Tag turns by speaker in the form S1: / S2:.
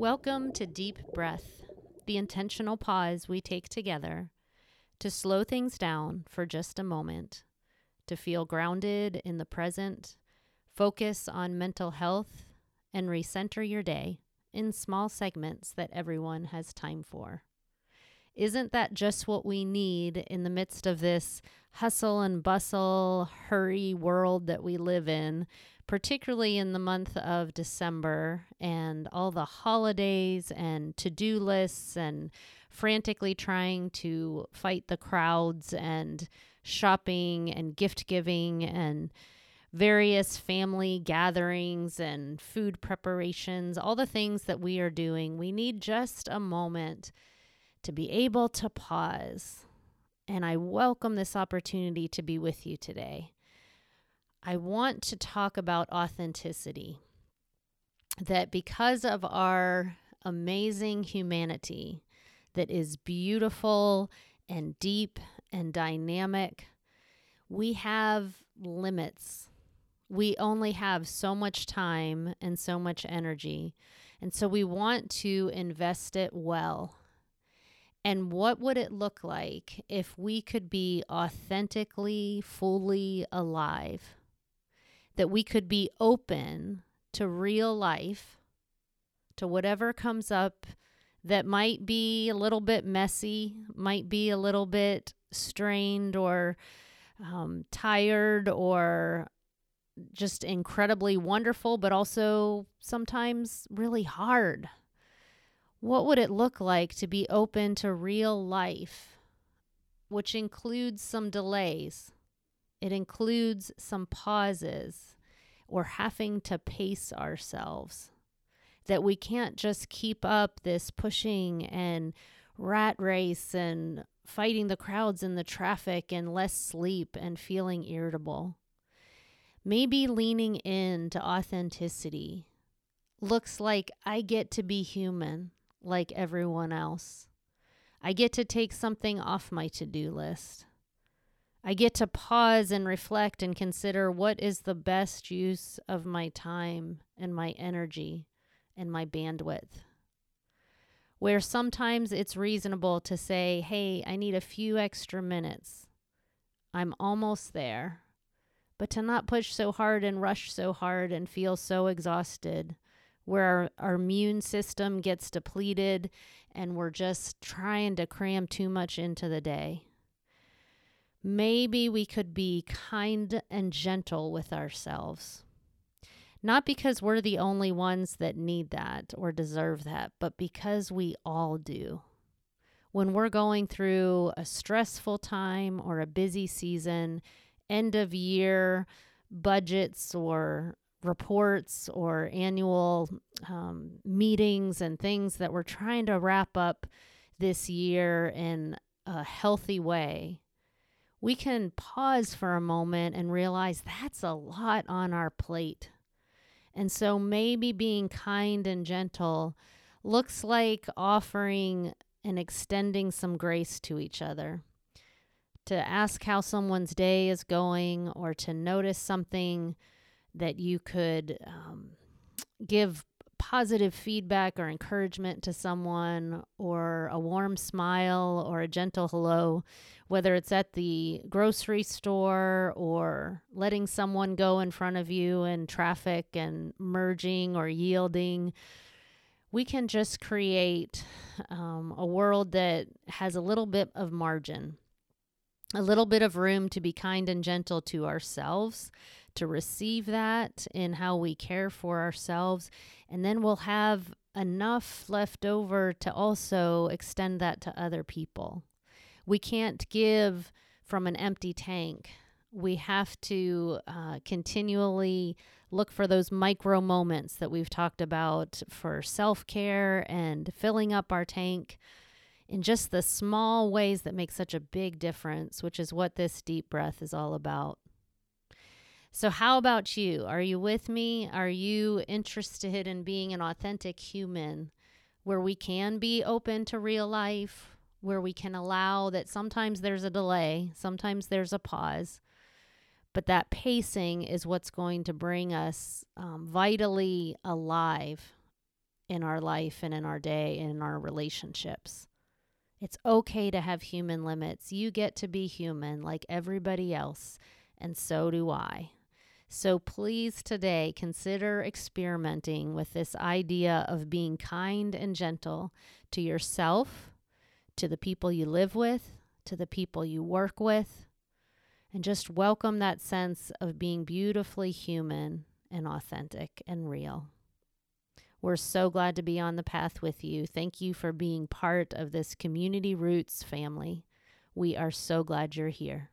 S1: Welcome to Deep Breath, the intentional pause we take together to slow things down for just a moment, to feel grounded in the present, focus on mental health, and recenter your day in small segments that everyone has time for. Isn't that just what we need in the midst of this hustle and bustle, hurry world that we live in, particularly in the month of December and all the holidays and to do lists and frantically trying to fight the crowds and shopping and gift giving and various family gatherings and food preparations, all the things that we are doing, we need just a moment to be able to pause. And I welcome this opportunity to be with you today. I want to talk about authenticity. That because of our amazing humanity, that is beautiful and deep and dynamic, we have limits we only have so much time and so much energy. And so we want to invest it well. And what would it look like if we could be authentically, fully alive? That we could be open to real life, to whatever comes up that might be a little bit messy, might be a little bit strained or um, tired or just incredibly wonderful, but also sometimes really hard. What would it look like to be open to real life, which includes some delays? It includes some pauses or having to pace ourselves. That we can't just keep up this pushing and rat race and fighting the crowds in the traffic and less sleep and feeling irritable. Maybe leaning into authenticity looks like I get to be human like everyone else. I get to take something off my to do list. I get to pause and reflect and consider what is the best use of my time and my energy and my bandwidth. Where sometimes it's reasonable to say, hey, I need a few extra minutes. I'm almost there but to not push so hard and rush so hard and feel so exhausted where our, our immune system gets depleted and we're just trying to cram too much into the day. Maybe we could be kind and gentle with ourselves. Not because we're the only ones that need that or deserve that, but because we all do. When we're going through a stressful time or a busy season, end of year budgets or reports or annual um, meetings and things that we're trying to wrap up this year in a healthy way, we can pause for a moment and realize that's a lot on our plate. And so maybe being kind and gentle looks like offering and extending some grace to each other to ask how someone's day is going or to notice something that you could um, give positive feedback or encouragement to someone or a warm smile or a gentle hello, whether it's at the grocery store or letting someone go in front of you in traffic and merging or yielding. We can just create um, a world that has a little bit of margin a little bit of room to be kind and gentle to ourselves, to receive that in how we care for ourselves. And then we'll have enough left over to also extend that to other people. We can't give from an empty tank. We have to uh, continually look for those micro moments that we've talked about for self care and filling up our tank in just the small ways that make such a big difference, which is what this deep breath is all about. So, how about you? Are you with me? Are you interested in being an authentic human where we can be open to real life, where we can allow that sometimes there's a delay, sometimes there's a pause, but that pacing is what's going to bring us um, vitally alive in our life and in our day and in our relationships. It's okay to have human limits. You get to be human like everybody else, and so do I. So please today consider experimenting with this idea of being kind and gentle to yourself, to the people you live with, to the people you work with, and just welcome that sense of being beautifully human and authentic and real. We're so glad to be on the path with you. Thank you for being part of this Community Roots family. We are so glad you're here.